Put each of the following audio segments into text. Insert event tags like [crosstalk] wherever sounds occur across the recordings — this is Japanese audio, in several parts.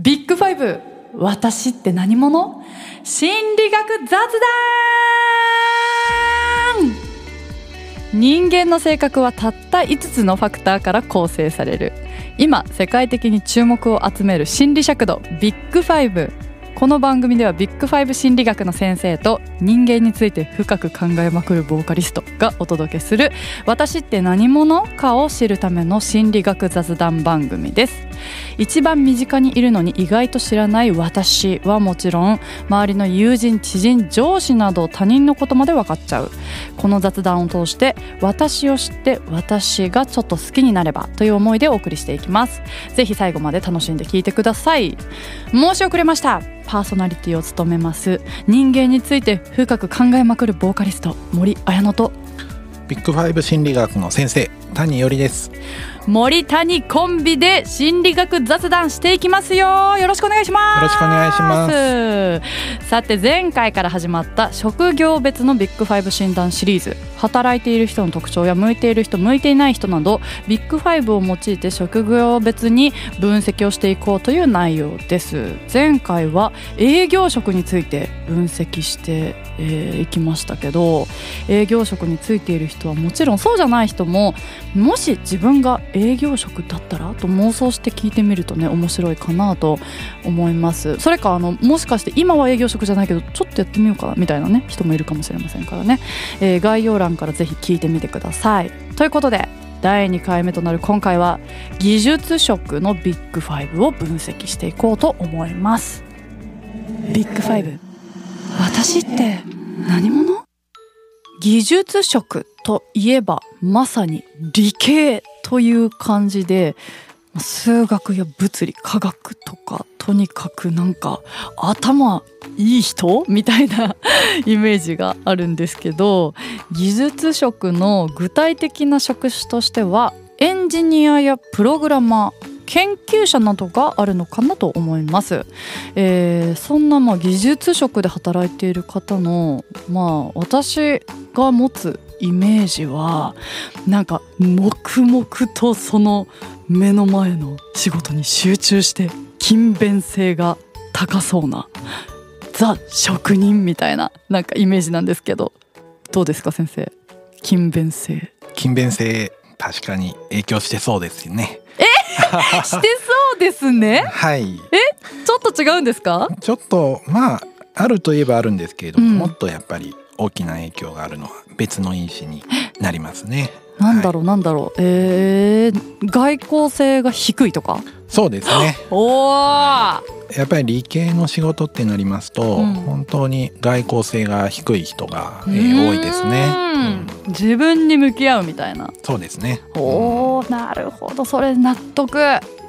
ビッグファイブ私って何者？心理学雑談！人間の性格はたった5つのファクターから構成される。今世界的に注目を集める心理尺度ビッグファイブ。この番組ではビッグファイブ心理学の先生と人間について深く考えまくるボーカリストがお届けする私って何者かを知るための心理学雑談番組です。一番身近にいるのに意外と知らない私はもちろん周りの友人知人上司など他人のことまで分かっちゃう。この雑談を通して私を知って私がちょっと好きになればという思いでお送りしていきます。ぜひ最後まで楽しんで聞いてください。申し遅れました。パーソナリティを務めます。人間について深く考えまくるボーカリスト森綾乃と。ビッグファイブ心理学の先生谷よりです。森谷コンビで心理学雑談していきますよ。よろしくお願いします。よろしくお願いします。さて前回から始まった職業別のビッグファイブ診断シリーズ。働いている人の特徴や向いている人向いていない人などビッグファイブを用いて職業別に分析をしていこうという内容です。前回は営業職について分析してい、えー、きましたけど営業職についている人はもちろんそうじゃない人ももし自分が営業職だったらと妄想して聞いてみるとね面白いかなと思います。それかあのもしかして今は営業職じゃないけどちょっとやってみようかなみたいなね人もいるかもしれませんからね、えー、概要欄からぜひ聞いてみてください。ということで第2回目となる今回は技術職のビッグファイブを分析していこうと思います。ビッグファイブ。私って何者？技術職といえばまさに理系という感じで数学や物理科学とかとにかくなんか頭いい人みたいな [laughs] イメージがあるんですけど技術職の具体的な職種としてはエンジニアやプログラマー研究者などがあるのかなと思います、えー、そんなまあ技術職で働いている方のまあ私が持つイメージはなんか黙々とその目の前の仕事に集中して勤勉性が高そうなザ職人みたいななんかイメージなんですけどどうですか先生？勤勉性。勤勉性確かに影響してそうですよね。えしてそうですね。はい。えちょっと違うんですか？ちょっとまああるといえばあるんですけれども、うん、もっとやっぱり大きな影響があるのは別の因子になりますね。なんだろう、なんだろう。えー、外交性が低いとか？そうですね。おやっぱり理系の仕事ってなりますと、うん、本当に外交性が低い人が、えー、多いですね、うん、自分に向き合うみたいな。そうですね。おーなるほど。それ納得。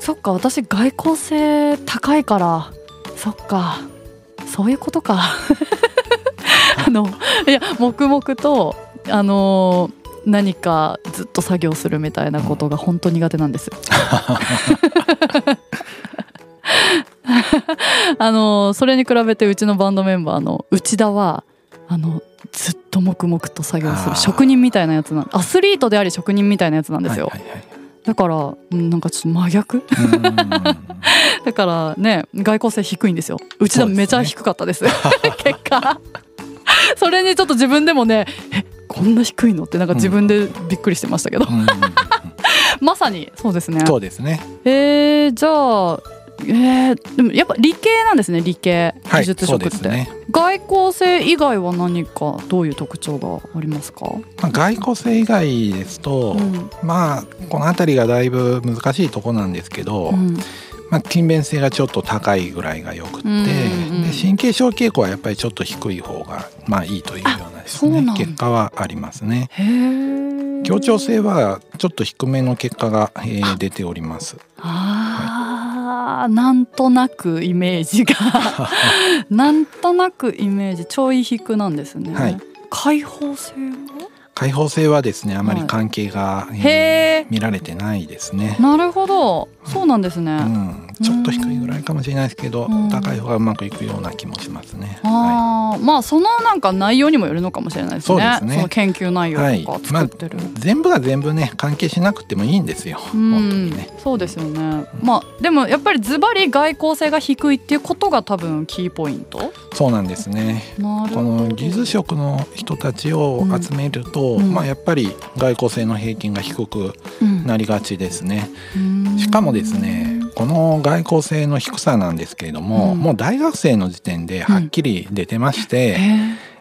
そっか私外交性高いから。そっか。そういうことか。[laughs] あのいや黙々とあの何かずっと作業するみたいなことが本当苦手なんです。[laughs] [laughs] あのそれに比べてうちのバンドメンバーの内田はあのずっと黙々と作業する職人みたいなやつなんアスリートであり職人みたいなやつなんですよ。はいはいはい。だからなんかちょっと真逆？[laughs] だからね外交性低いんですよ。うち田めちゃ低かったです。[laughs] 結果。それにちょっと自分でもねえこんな低いの？ってなんか自分でびっくりしてましたけど、まさにそうですね。そうですね。えー、じゃあえー、でもやっぱ理系なんですね理系技術職って、はいね、外交性以外は何かどういう特徴がありますか、まあ、外交性以外ですと、うん、まあこの辺りがだいぶ難しいとこなんですけど、うん。まあ、勤勉性がちょっと高いぐらいがよくって、うんうん、で神経症傾向はやっぱりちょっと低い方がまあいいというようなですね結果はありますね。協調性はちょっと低めの結果が、えー、出ております。あ、はい、なんとなくイメージが。[laughs] なんとなくイメージちょい低なんですね。はい、開放性は？開放性はですねあまり関係が、はい、えー、見られてないですね。なるほど。そうなんですね、うん、ちょっと低いぐらいかもしれないですけど、高い方がうまくいくような気もしますね。あはい、まあそのなんか内容にもよるのかもしれないですね。そうですね。その研究内容とか作ってる、はいまあ、全部が全部ね関係しなくてもいいんですよ。本当にね。そうですよね。まあでもやっぱりズバリ外交性が低いっていうことが多分キーポイント？そうなんですね。この技術職の人たちを集めると、うん、まあやっぱり外交性の平均が低くなりがちですね。うん、しかもですね。この外交性の低さなんですけれども、うん、もう大学生の時点ではっきり出てまして、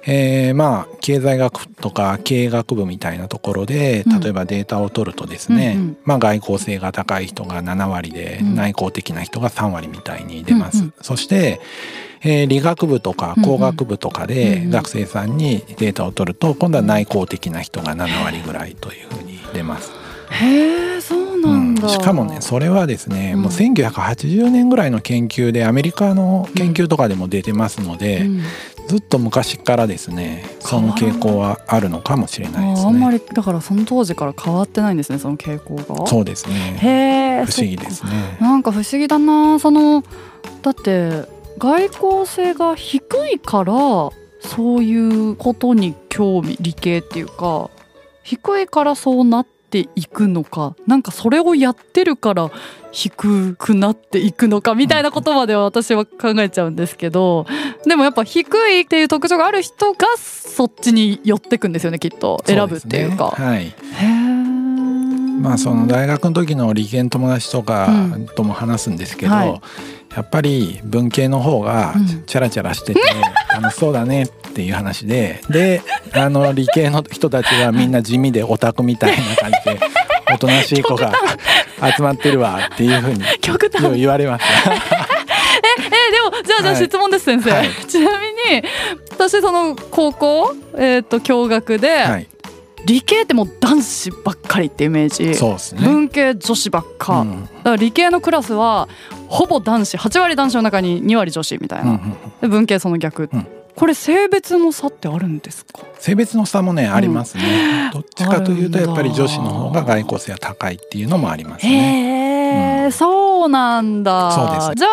うん、えー、まあ経済学とか経営学部みたいなところで例えばデータを取るとですね、うん、まあ、外交性が高い人が7割で、内向的な人が3割みたいに出ます。そしてえー、理学部とか工学部とかで学生さんにデータを取ると今度は内向的な人が7割ぐらいというふうに出ます。へえそうしかもねそれはですね、うん、もう1980年ぐらいの研究でアメリカの研究とかでも出てますので、うん、ずっと昔からですねその傾向はあるのかもしれないですね。あんまりだからその当時から変わってないんですねその傾向が。そうですね。へえ不思議ですね。なんか不思議だな。そのだって外交性が低いからそういうことに興味理系っていうか低いからそうなっていくのかなんかそれをやってるから低くなっていくのかみたいなことまでは私は考えちゃうんですけどでもやっぱ低いっていう特徴がある人がそっちに寄ってくんですよねきっと。選ぶっていうか。うね、はい、まあその大学の時の理系の友達とかとも話すんですけど、うんはい。やっぱり文系の方がチャラチャラしてて [laughs] 楽しそうだねっていう話でであの理系の人たちはみんな地味でオタクみたいな感じで [laughs] おとなしい子が集まってるわっていうふうに言われます。ええでもじゃあじゃあ質問です、はい、先生、はい、ちなみに私その高校えっ、ー、と共学で、はい。理系ってもう男子ばっかりってイメージ。そうですね。文系女子ばっか、うん、だから理系のクラスはほぼ男子8割男子の中に2割女子みたいな、で文系その逆、うん、これ性別の差ってあるんですか？性別の差もねありますね、[laughs] どっちかというとやっぱり女子の方が外交性は高いっていうのもありますね。うん、そうなんだ。そうです。じゃ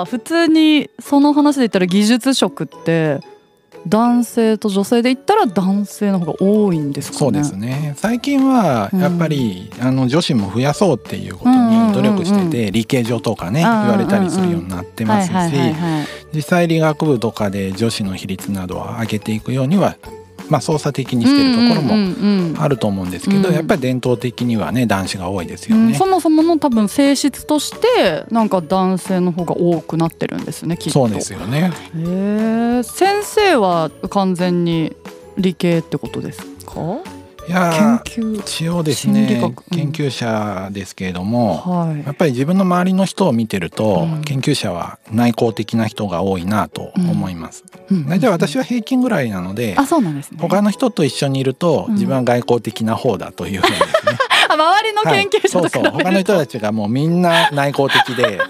あ普通にその話で言ったら技術職って男性と女性で言ったら男性の方が多いんですか、ね、そうですね。最近はやっぱり、うん、あの女子も増やそうっていうことに努力してて、理系女とかね言われたりするようになってますし実際理学部とかで女子の比率などは上げていくようにはまあ、操作的にしてるところもあると思うんですけど、やっぱり伝統的にはね男子が多いですよね、うん、そもそもの多分性質としてなんか男性の方が多くなってるんですねきっと。そうですよね。へえ先生は完全に理系ってことですか？いや一応ですね、研究者ですけれども、はい、やっぱり自分の周りの人を見てると、うん、研究者は内向的な人が多いなと思います。大、体、私は平均ぐらいなので、あそうなんですね、他の人と一緒にいると自分は外交的な方だというふうにですね。[laughs] 周りの研究者と、はい、そうそう。他の人たちがもうみんな内向的で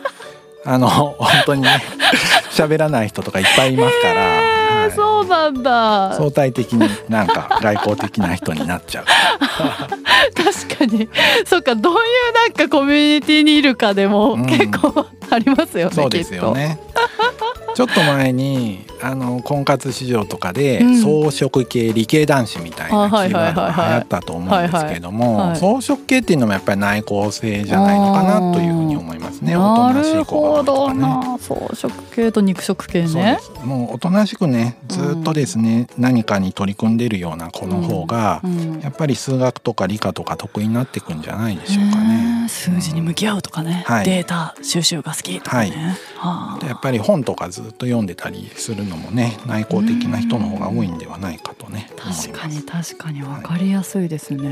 あの本当にね [laughs] 喋らない人とかいっぱいいますから。そうなんだ。相対的になんか [laughs] 外交的な人になっちゃう。[laughs] 確かに。そっかどういうなんかコミュニティにいるかでも結構ありますよね、うん、そうですよね。ちょっと前にあの婚活市場とかで装飾系理系男子みたいなキーワードが流行ったと思うんですけれども装飾系っていうのもやっぱり内向性じゃないのかなというふうに思いますね。おとなしい子が多いとかね。装飾系と肉食系ね。もうおとなしくねずっとですね、うん、何かに取り組んでいるような子の方が、うん、やっぱり数学とか理科とか得意になっていくんじゃないでしょうかね。数字に向き合うとかね、はい、データ収集が好きとかね、はい、やっぱり本とかずっと読んでたりするのもね内向的な人の方が多いんではないかとね。確かに確かに。分かりやすいですね、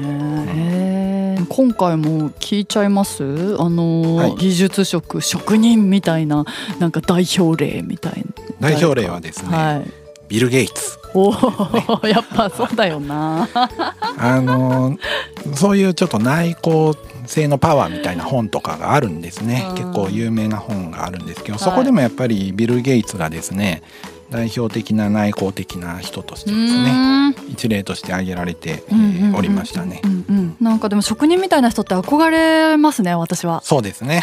はい、今回も聞いちゃいます？あの、はい、技術職職人みたいななんか代表例みたいな。代表例はですね、はい、ビル・ゲイツ。おお、[laughs] やっぱそうだよな。[laughs] あのそういうちょっと内向性のパワーみたいな本とかがあるんですね、結構有名な本があるんですけど、そこでもやっぱりビル・ゲイツがですね代表的な内向的な人としてですね一例として挙げられて、えー、おりましたね。なんかでも職人みたいな人って憧れますね私は。そうですね。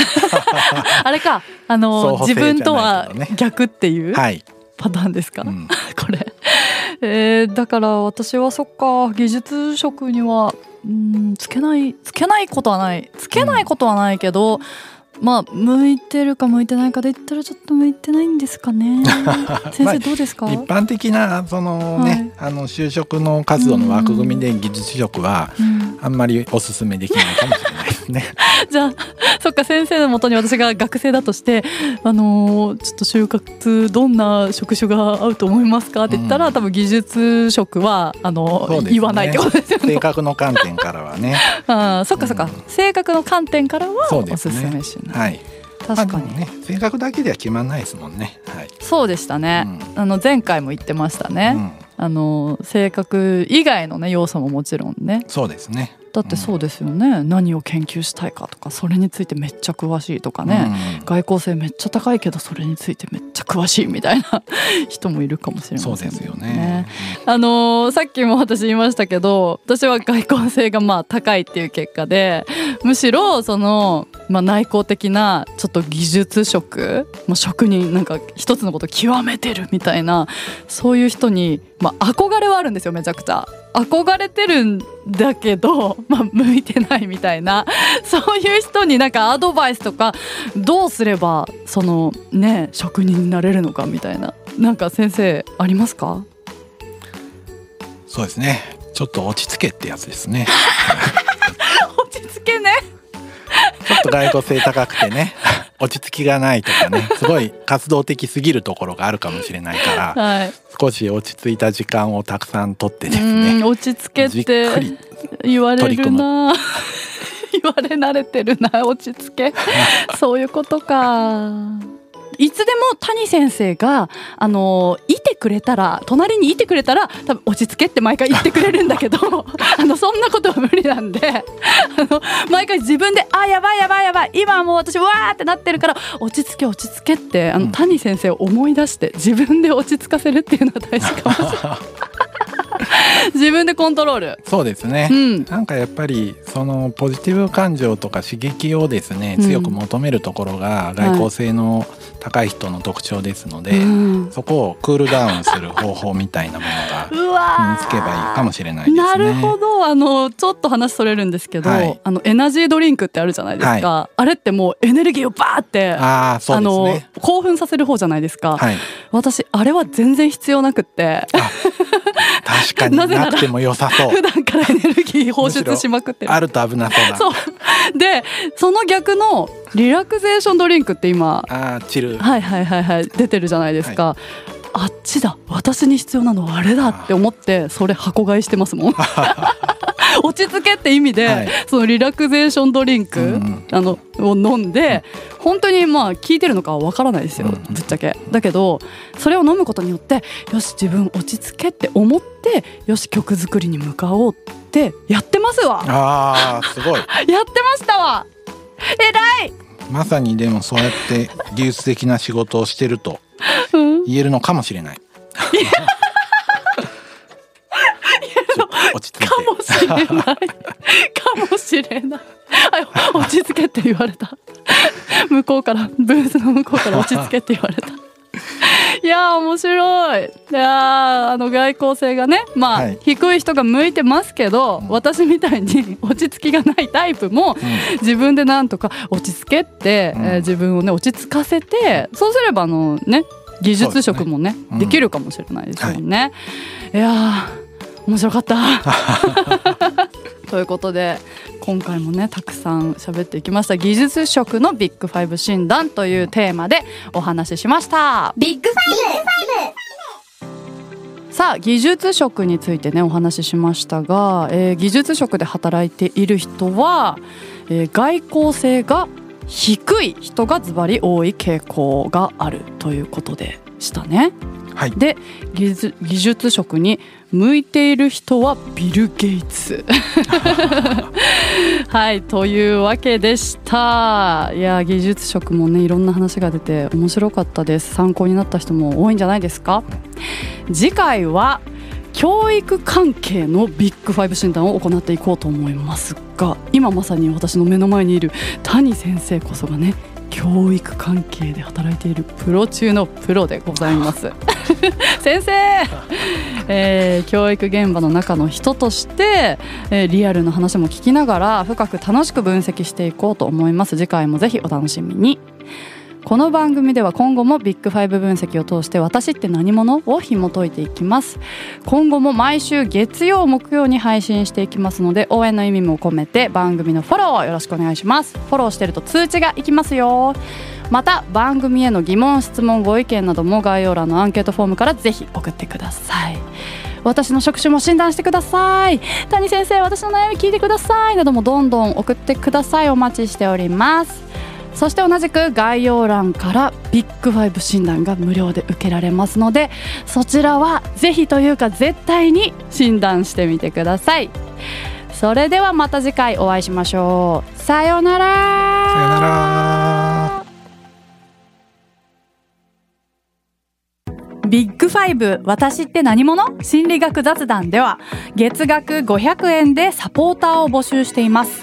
[laughs] あれか。あの、自分とは逆っていうパターンですか、はいうん、[laughs] これ、えー、だから私はそっか。技術職にはうんつけないつけないことはない。つけないことはないけど、うんまあ向いてるか向いてないかで言ったらちょっと向いてないんですかね。[laughs] 先生どうですか、一般的なそのね、はい、あの就職の活動の枠組みで技術職はあんまりおすすめできないかもしれないですね。[laughs] じゃあそっか先生のもとに私が学生だとしてあのちょっと就活どんな職種が合うと思いますかって言ったら、うん、多分技術職はあの、ね、言わないってことですよ。ね。性格の観点からはね。[laughs] あそっかそっか、うん、性格の観点からはおすすめしない。はい。確かに、まあ、ね性格だけでは決まらないですもんね、はい、そうでしたね、うん、あの前回も言ってましたね、うん、あの性格以外のね要素ももちろんね。そうですねだってそうですよね、うん、何を研究したいかとかそれについてめっちゃ詳しいとかね、うん、外交性めっちゃ高いけどそれについてめっちゃ詳しいみたいな [laughs] 人もいるかもしれませんね。そうですよね。あのー、さっきも私言いましたけど私は外交性がまあ高いっていう結果でむしろその、まあ、内向的なちょっと技術職もう職人なんか一つのこと極めてるみたいなそういう人に、まあ、憧れはあるんですよめちゃくちゃ。憧れてるんだけど、まあ、向いてないみたいな。そういう人になんかアドバイスとかどうすればそのね職人になれるのかみたいな。なんか先生ありますか？そうですね。ちょっと落ち着けってやつですね。と外交性高くてね [laughs] 落ち着きがないとかねすごい活動的すぎるところがあるかもしれないから、はい、少し落ち着いた時間をたくさんとってですね落ち着けって言われるな。[laughs] 言われ慣れてるな落ち着け。[laughs] そういうことか。いつでも谷先生があのいてくれたら隣にいてくれたら多分落ち着けって毎回言ってくれるんだけど [laughs] あのそんなことは無理なんで [laughs] あの毎回自分で「あやばいやばいやばい今もう私わーってなってるから落ち着け落ち着け」ってあの、谷先生を思い出して自分で落ち着かせるっていうのが大事かもしれない。[laughs] 自分でコントロール。そうですね、うん、なんかやっぱりそのポジティブ感情とか刺激をですね強く求めるところが外交性の高い人の特徴ですので、うん、そこをクールダウンする方法みたいなものが身につけばいいかもしれないですね。なるほど。あのちょっと話それるんですけど、はい、あのエナジードリンクってあるじゃないですか、はい、あれってもうエネルギーをバーってあそう、ね、の興奮させる方じゃないですか、はい、私あれは全然必要なくって。確かに。なぜなくても良さそう。普段からエネルギー放出しまくってあると危なそうだ。そう。でその逆のリラクゼーションドリンクって今あチル。はいはいはいはい出てるじゃないですか、はい、あっちだ。私に必要なのはあれだって思ってそれ箱買いしてますもん。[laughs] 落ち着けって意味で、はい、そのリラクゼーションドリンク、うん、あのを飲んで、うん、本当にまあ効いてるのかはわからないですよ、うん、ぶっちゃけ。だけどそれを飲むことによってよし自分落ち着けって思ってよし曲作りに向かおうってやってますわ。あーすごい。[laughs] やってましたわ。偉いまさにでもそうやって技術的な仕事をしてると言えるのかもしれない。落ち着いて。[laughs] かもしれない。かもしれない。落ち着けって言われた。向こうからブースの向こうから落ち着けって言われた [laughs] いや面白い。いやあの外交性がねまあ、はい、低い人が向いてますけど、うん、私みたいに [laughs] 落ち着きがないタイプも、うん、自分でなんとか落ち着けって、うん、えー、自分をね落ち着かせてそうすればあのね技術職もね、ね、できるかもしれないですよね。はい、いや面白かった [laughs] ということで今回もねたくさん喋っていきました。技術職のビッグファイブ診断というテーマでお話ししました。ビッグファイブ。さあ技術職についてねお話ししましたが、えー、技術職で働いている人は、えー、外向性が低い人がズバリ多い傾向があるということでしたね。はい、で技術職に向いている人はビル・ゲイツ。[laughs] はいというわけでした。いや技術職もねいろんな話が出て面白かったです。参考になった人も多いんじゃないですか？次回は教育関係のビッグファイブ診断を行っていこうと思いますが今まさに私の目の前にいる谷先生こそがね教育関係で働いているプロ中のプロでございます。[laughs] 先生、[laughs] えー、教育現場の中の人として、えー、リアルな話も聞きながら深く楽しく分析していこうと思います。次回もぜひお楽しみにこの番組では今後もビッグファイブ分析を通して私って何者を紐解いていきます。今後も毎週月曜木曜に配信していきますので応援の意味も込めて番組のフォローよろしくお願いします。フォローしてると通知がいきますよ。また番組への疑問質問ご意見なども概要欄のアンケートフォームからぜひ送ってください。私の職種も診断してください。谷先生私の悩み聞いてください。などもどんどん送ってください。お待ちしております。そして同じく概要欄からビッグファイブ診断が無料で受けられますのでそちらはぜひというか絶対に診断してみてください。それではまた次回お会いしましょうさようなら。さようなら。ビッグファイブ私って何者？心理学雑談では月額500円でサポーターを募集しています。